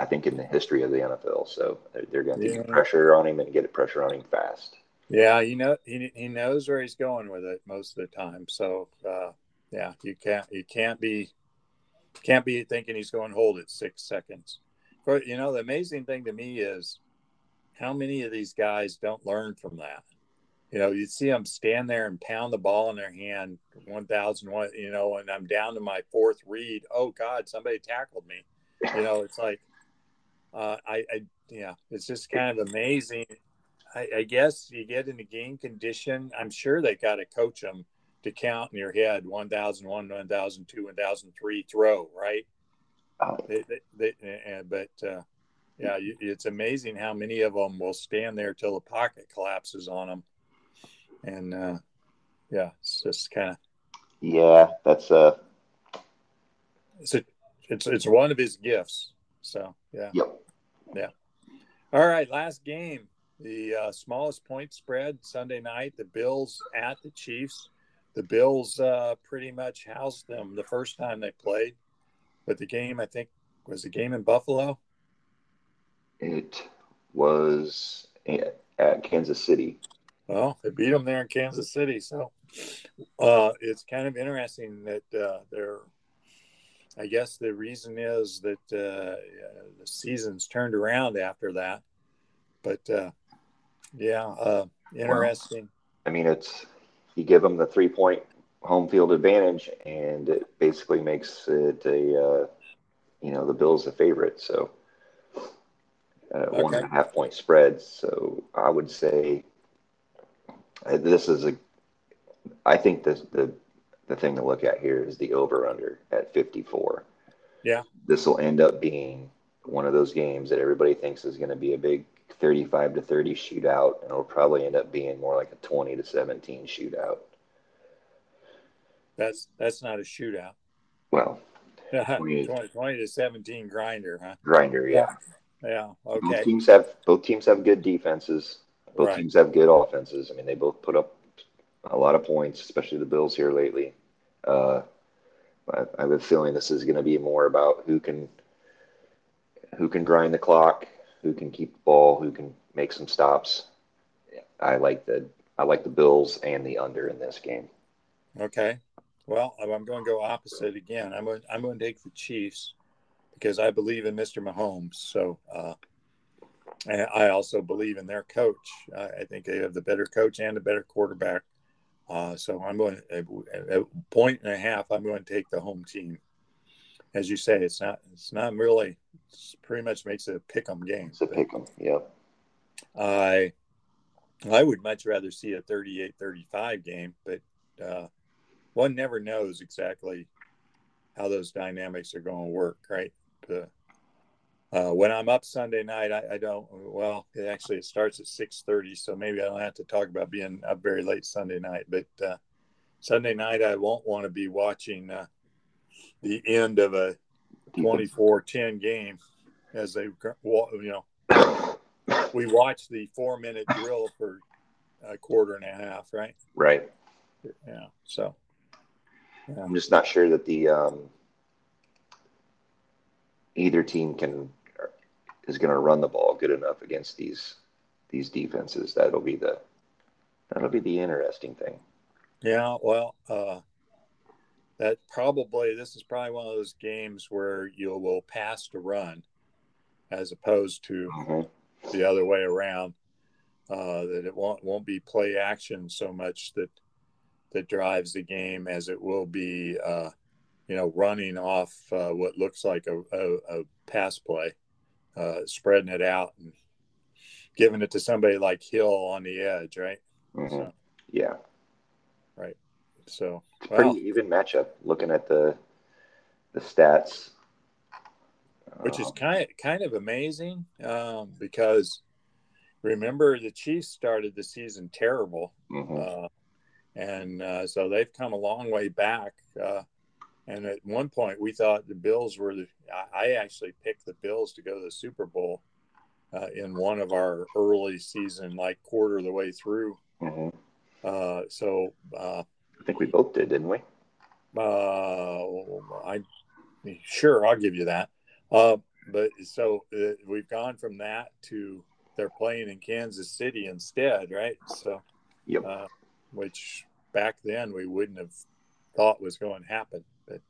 S1: I think in the history of the NFL. So they're, they're going to yeah. get pressure on him and get pressure on him fast.
S2: Yeah, you know he, he knows where he's going with it most of the time. So uh, yeah, you can't you can't be can't be thinking he's going to hold it six seconds. But you know, the amazing thing to me is how many of these guys don't learn from that. You know, you see them stand there and pound the ball in their hand, one thousand one. You know, and I'm down to my fourth read. Oh God, somebody tackled me. You know, it's like, uh, I, I, yeah, it's just kind of amazing. I, I guess you get in the game condition. I'm sure they got to coach them to count in your head 1001 1002 1003 throw right? Oh. they, they, they, but uh, yeah it's amazing how many of them will stand there till the pocket collapses on them and uh, yeah it's just kind of
S1: yeah that's uh
S2: it's a, it's it's one of his gifts so yeah.
S1: Yep.
S2: Yeah. All right last game. The uh, smallest point spread sunday night the bills at the chiefs the Bills uh, pretty much housed them the first time they played. But the game, I think, was the game in Buffalo.
S1: It was at Kansas City.
S2: Well, they beat them there in Kansas City, so uh, it's kind of interesting that uh, they're. I guess the reason is that uh, the season's turned around after that, but uh, yeah, uh, interesting.
S1: Well, I mean, it's you give them the three point home field advantage, and it basically makes it a uh, you know the Bills a favorite. So uh, okay. one and a half point spread. So I would say uh, this is a. I think this the the thing to look at here is the over under at 54.
S2: Yeah.
S1: This will end up being one of those games that everybody thinks is going to be a big 35 to 30 shootout, and it'll probably end up being more like a 20 to 17 shootout.
S2: That's that's not a shootout.
S1: Well, [LAUGHS]
S2: 20, 20, to 17 grinder, huh?
S1: Grinder, yeah.
S2: Yeah. Okay.
S1: Both teams have both teams have good defenses. Both right. teams have good offenses. I mean, they both put up a lot of points, especially the Bills here lately. Uh, I, I have a feeling this is going to be more about who can who can grind the clock who can keep the ball, who can make some stops. I like the I like the Bills and the under in this game.
S2: Okay. Well, I'm going to go opposite again. I'm going, I'm going to take the Chiefs because I believe in Mr. Mahomes. So, uh, I also believe in their coach. I think they have the better coach and a better quarterback. Uh, so I'm going a point and a half. I'm going to take the home team. As you say, it's not it's not really pretty much makes it a pick 'em game.
S1: It's a pick 'em. Yep.
S2: I I would much rather see a 38-35 game, but uh, one never knows exactly how those dynamics are going to work, right? uh, when I'm up Sunday night, I, I, don't. Well, it actually it starts at six thirty, so maybe I don't have to talk about being up very late Sunday night. But uh, Sunday night, I won't want to be watching uh, the end of a 24-10 game as they, you know, we watch the four-minute drill for a quarter and a half, right?
S1: Right.
S2: Yeah. So.
S1: Yeah. I'm just not sure that the um, either team can is going to run the ball good enough against these these defenses. That'll be the that'll be the interesting thing.
S2: Yeah, well, uh, that probably this is probably one of those games where you will pass to run, as opposed to mm-hmm. the other way around. Uh, that it won't won't be play action so much that that drives the game as it will be, uh, you know, running off uh, what looks like a, a, a pass play uh, spreading it out and giving it to somebody like Hill on the edge, right?
S1: Mm-hmm. So, yeah.
S2: So
S1: well, pretty even matchup. Looking at the the stats,
S2: which is um, kind of kind of amazing um, because remember the Chiefs started the season terrible, mm-hmm. uh, and uh, so they've come a long way back. Uh, and at one point, we thought the Bills were the. I actually picked the Bills to go to the Super Bowl uh, in one of our early season, like quarter of the way through. Mm-hmm. Uh, so uh,
S1: think we both did, didn't we?
S2: Uh, I sure I'll give you that. Uh, but so uh, we've gone from that to they're playing in Kansas City instead, right? So,
S1: yep.
S2: which back then we wouldn't have thought was going to happen. But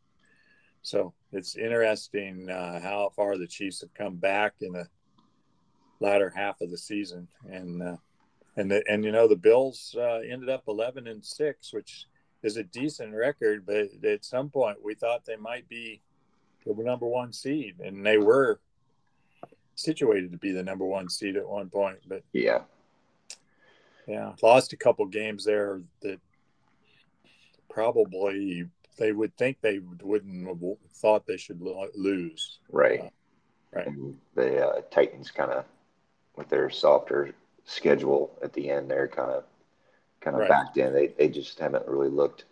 S2: So it's interesting uh, how far the Chiefs have come back in the latter half of the season, and uh, and the, and you know the Bills uh, ended up eleven and six, which is a decent record. But at some point, we thought they might be the number one seed, and they were situated to be the number one seed at one point. But
S1: yeah,
S2: yeah, lost a couple games there that probably they would think they wouldn't have thought they should lose.
S1: Right.
S2: Uh, right.
S1: And the uh, Titans kind of, with their softer schedule at the end, they're kind of kind of right. backed in. They they just haven't really looked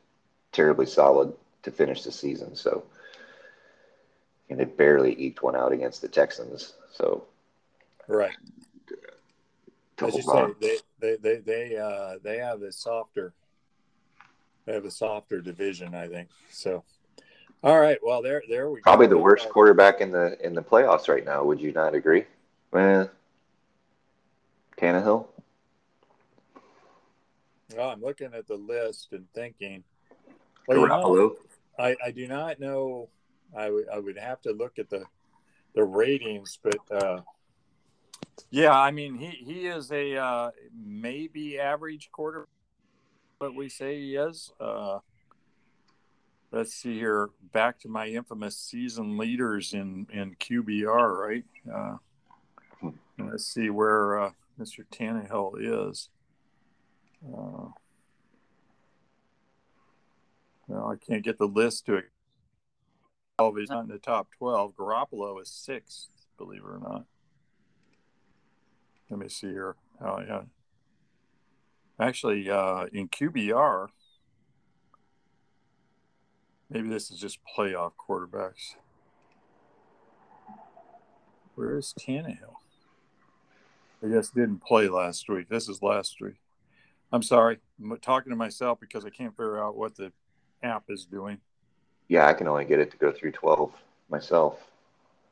S1: terribly solid to finish the season. So, and they barely eked one out against the Texans. So,
S2: right. As you say, they they they they uh, they have a softer they have a softer division, I think. So, all right. Well, there, there we
S1: Probably go. the worst quarterback in the in the playoffs right now. Would you not agree? Well, Tannehill.
S2: Well, I'm looking at the list and thinking. Well, you know, I, I do not know. I would I would have to look at the the ratings, but uh, yeah, I mean he he is a uh, maybe average quarter, but we say he is. Uh, let's see here. Back to my infamous season leaders in in QBR, right? Uh, let's see where uh, Mr. Tannehill is. Uh, well, I can't get the list to it. He's not in the top 12. Garoppolo is sixth, believe it or not. Let me see here. Oh, yeah. Actually, uh, in QBR, maybe this is just playoff quarterbacks. Where is Tannehill? I guess didn't play last week. This is last week. I'm sorry. I'm talking to myself because I can't figure out what the app is doing.
S1: Yeah, I can only get it to go through 12 myself.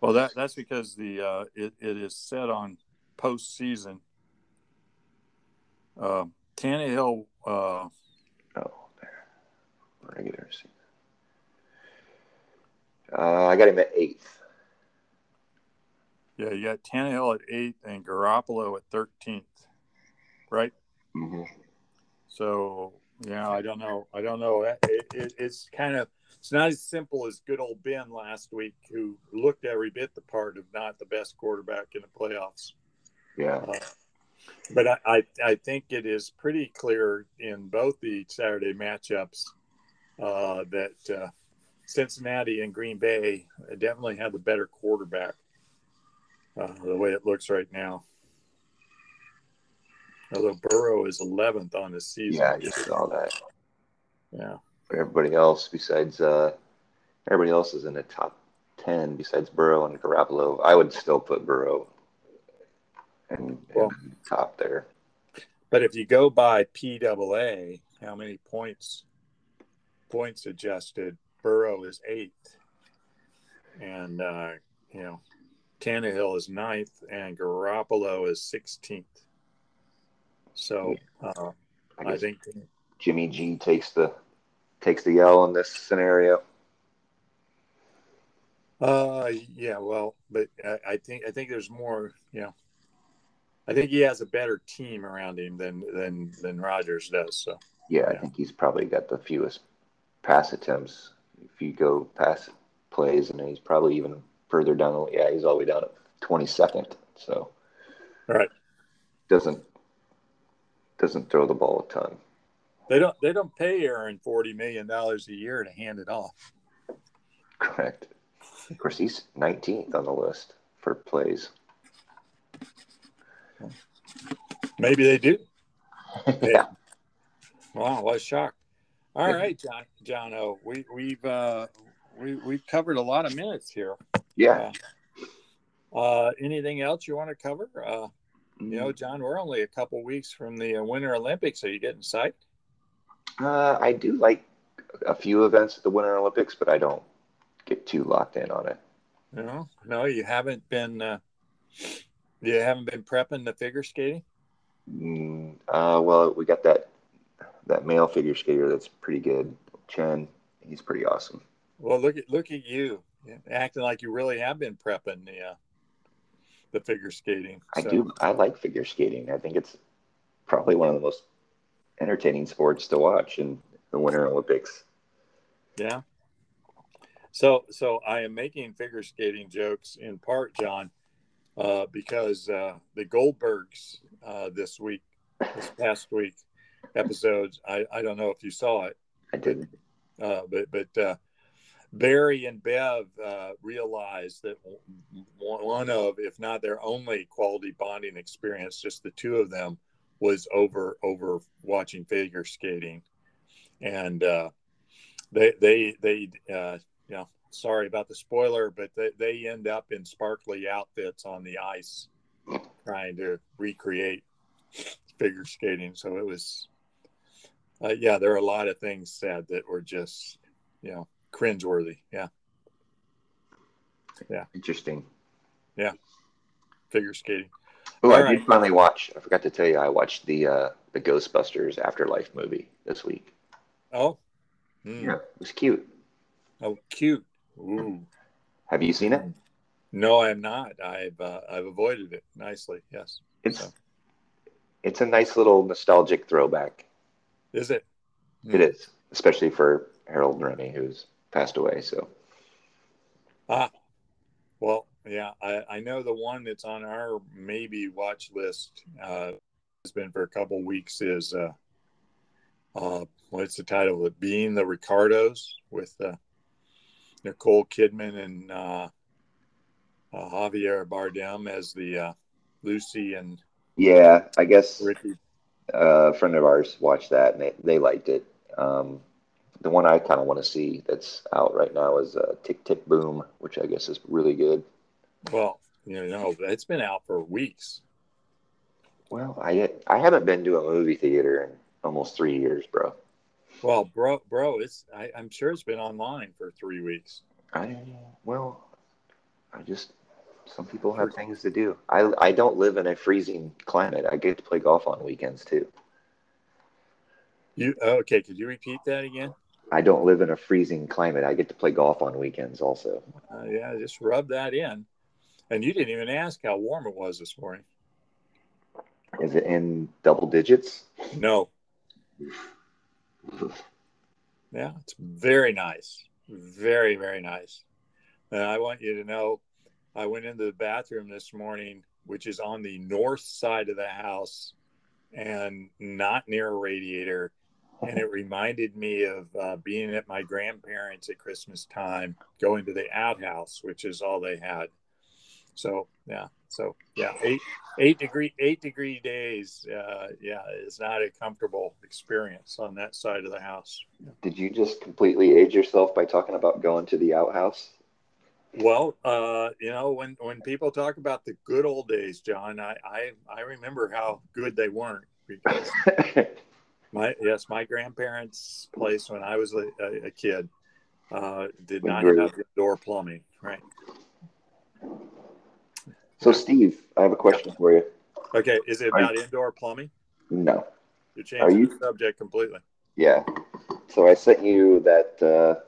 S2: Well, that that's because the uh, it, it is set on postseason. Um, Tannehill. Uh,
S1: oh, there. Regular season. Uh, I got him at eighth.
S2: Yeah, you got Tannehill at eighth and Garoppolo at thirteenth, right?
S1: Mm-hmm.
S2: So yeah, I don't know. I don't know. It, it, it's kind of it's not as simple as good old Ben last week, who looked every bit the part of not the best quarterback in the playoffs.
S1: Yeah. Uh,
S2: but I, I, I, think it is pretty clear in both the Saturday matchups uh, that uh, Cincinnati and Green Bay definitely had the better quarterback. uh, the way it looks right now. Although Burrow is 11th on the season.
S1: Yeah, just saw that.
S2: Yeah.
S1: Everybody else besides uh, everybody else is in the top ten besides Burrow and Garoppolo. I would still put Burrow in,
S2: Well-
S1: top there.
S2: But if you go by PAA, how many points points adjusted? Burrow is eighth, and uh, you know Tannehill is ninth, and Garoppolo is sixteenth. So uh,
S1: I
S2: I think
S1: Jimmy G takes the takes the L in this scenario.
S2: Uh, yeah, well, but I, I think I think there's more. You know, I think he has a better team around him than than than Rodgers does. So
S1: Yeah, I think he's probably got the fewest pass attempts. If you go pass plays, and he's probably even further down. Yeah, he's all the way down at twenty second. So
S2: Right.
S1: doesn't doesn't throw the ball a ton.
S2: they don't they don't pay Aaron forty million dollars a year to hand it off.
S1: Correct. Of course, he's 19th on the list for plays.
S2: Maybe they do. [LAUGHS]
S1: yeah.
S2: Wow, what a shock! All
S1: Yeah.
S2: right, John John O. We we've uh, we we've covered a lot of minutes here.
S1: Yeah.
S2: Uh, anything else you want to cover? Uh, you know, John, we're only a couple weeks from the uh, Winter Olympics. Are you getting psyched?
S1: Uh, I do like a few events at the Winter Olympics, but I don't get too locked in on it.
S2: No, no, you haven't been. Uh, you haven't been prepping the figure skating.
S1: Mm, uh, well, we got that that male figure skater that's pretty good. Chen, he's pretty awesome.
S2: Well, look at look at you acting like you really have been prepping the uh, the figure skating.
S1: I do. I like figure skating. I think it's probably one of the most entertaining sports to watch in the Winter Olympics.
S2: Yeah. So so I am making figure skating jokes in part, John, uh, because uh, the Goldbergs uh, this week, this past week episodes. I, I don't know if you saw it,
S1: I didn't.
S2: uh, but but uh, Barry and Bev uh, realized that one of, if not their only, quality bonding experience, just the two of them, was over over watching figure skating, and uh, they they they uh, you know sorry about the spoiler, but they, they end up in sparkly outfits on the ice, trying to recreate figure skating. So it was, uh, yeah, there are a lot of things said that were just you know cringeworthy. Yeah, Yeah.
S1: Interesting. Yeah.
S2: Figure skating.
S1: Oh, I
S2: right.
S1: did finally watch. I forgot to tell you, I watched the uh, the Ghostbusters Afterlife movie this week.
S2: Oh, Hmm.
S1: Yeah, it was cute.
S2: oh, cute. Ooh.
S1: Have you seen it?
S2: No, I'm not. I've uh, I've avoided it nicely. Yes.
S1: It's
S2: So-
S1: it's a nice little nostalgic throwback.
S2: Is it?
S1: It is, especially for Harold and Rennie, who's passed away. So
S2: Ah, well, yeah, I, I know the one that's on our maybe watch list uh, has been for a couple weeks is uh, uh, what's the title of it? Being the Ricardos with uh, Nicole Kidman and uh, uh, Javier Bardem as the uh, Lucy and
S1: yeah, I guess
S2: Ricky.
S1: uh, a friend of ours watched that and they, they liked it. Um, the one I kind of want to see that's out right now is uh, Tick Tick Boom, which I guess is really good.
S2: Well, you know, it's been out for weeks.
S1: Well, I I haven't been to a movie theater in almost three years, bro.
S2: Well, bro, bro, it's I, I'm sure it's been online for three weeks.
S1: I well, I just some people have things to do. I I don't live in a freezing climate. I get to play golf on weekends too.
S2: You okay? Could you repeat that again?
S1: I don't live in a freezing climate. I get to play golf on weekends also.
S2: Uh, yeah, just rub that in. And you didn't even ask how warm it was this morning.
S1: Is it in double digits?
S2: No. Yeah, it's very nice. Very, very nice. And I want you to know I went into the bathroom this morning, which is on the north side of the house and not near a radiator. And it reminded me of uh, being at my grandparents at Christmas time, going to the outhouse, which is all they had. So, yeah, So yeah, eight eight degree eight degree days. Uh, yeah, is not a comfortable experience on that side of the house.
S1: Did you just completely age yourself by talking about going to the outhouse?
S2: Well, uh, you know, when when people talk about the good old days, John, I I, I remember how good they weren't because [LAUGHS] my yes, my grandparents' place when I was a, a, kid uh, did not have indoor plumbing, right?
S1: So, Steve, I have a question for you.
S2: Okay, is it about indoor plumbing?
S1: No.
S2: You're changing Are you, the subject completely.
S1: Yeah. So I sent you that uh,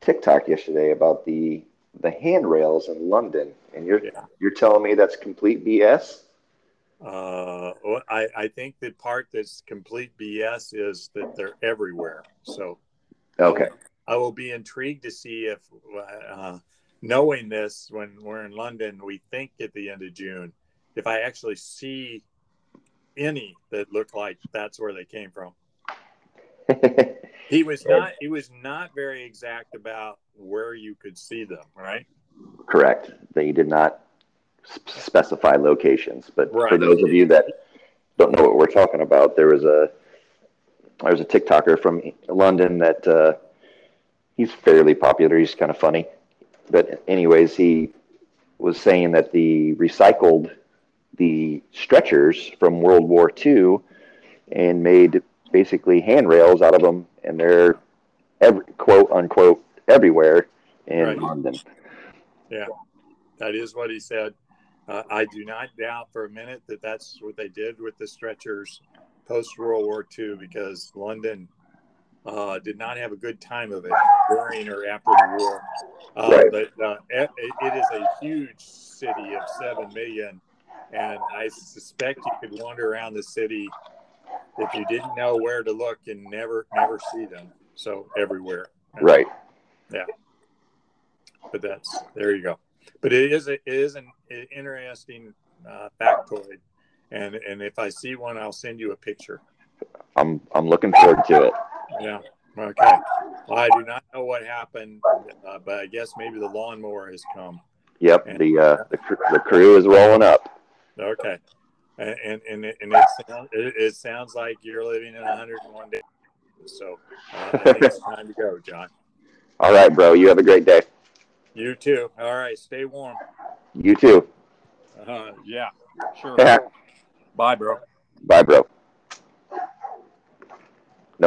S1: TikTok yesterday about the the handrails in London, and you're yeah. you're telling me that's complete BS.
S2: Uh, I I think the part that's complete BS is that they're everywhere. So,
S1: okay,
S2: I will be intrigued to see if uh, knowing this when we're in London, we think at the end of June, if I actually see any that look like that's where they came from. [LAUGHS] he was not he was not very exact about where you could see them, right?
S1: Correct. They did not specify locations, but right. for those of you that don't know what we're talking about, there was a there was a TikToker from London that uh, he's fairly popular. He's kind of funny, but anyways, he was saying that the recycled the stretchers from World War II and made basically handrails out of them, and they're every, quote unquote everywhere in right. London.
S2: Yeah, that is what he said. Uh, I do not doubt for a minute that that's what they did with the stretchers post World War II because London uh, did not have a good time of it during or after the war. Uh, right. But uh, it, it is a huge city of 7 million. And I suspect you could wander around the city if you didn't know where to look and never, never see them. So everywhere.
S1: Right.
S2: Yeah. But that's, there you go. But it is, a, it is an interesting uh, factoid. And, and if I see one, I'll send you a picture.
S1: I'm, I'm looking forward to it.
S2: Yeah. Okay. Well, I do not know what happened, uh, but I guess maybe the lawnmower has come.
S1: Yep. And, the, uh, the the crew is rolling up.
S2: Okay. And and and it, and it, it, it sounds like you're living in 101 days. So uh, I think it's time to go, John. [LAUGHS]
S1: All right, bro. You have a great day.
S2: You too. All right. Stay warm.
S1: You too.
S2: Uh, yeah. Sure. Bye, bro.
S1: Bye, bro.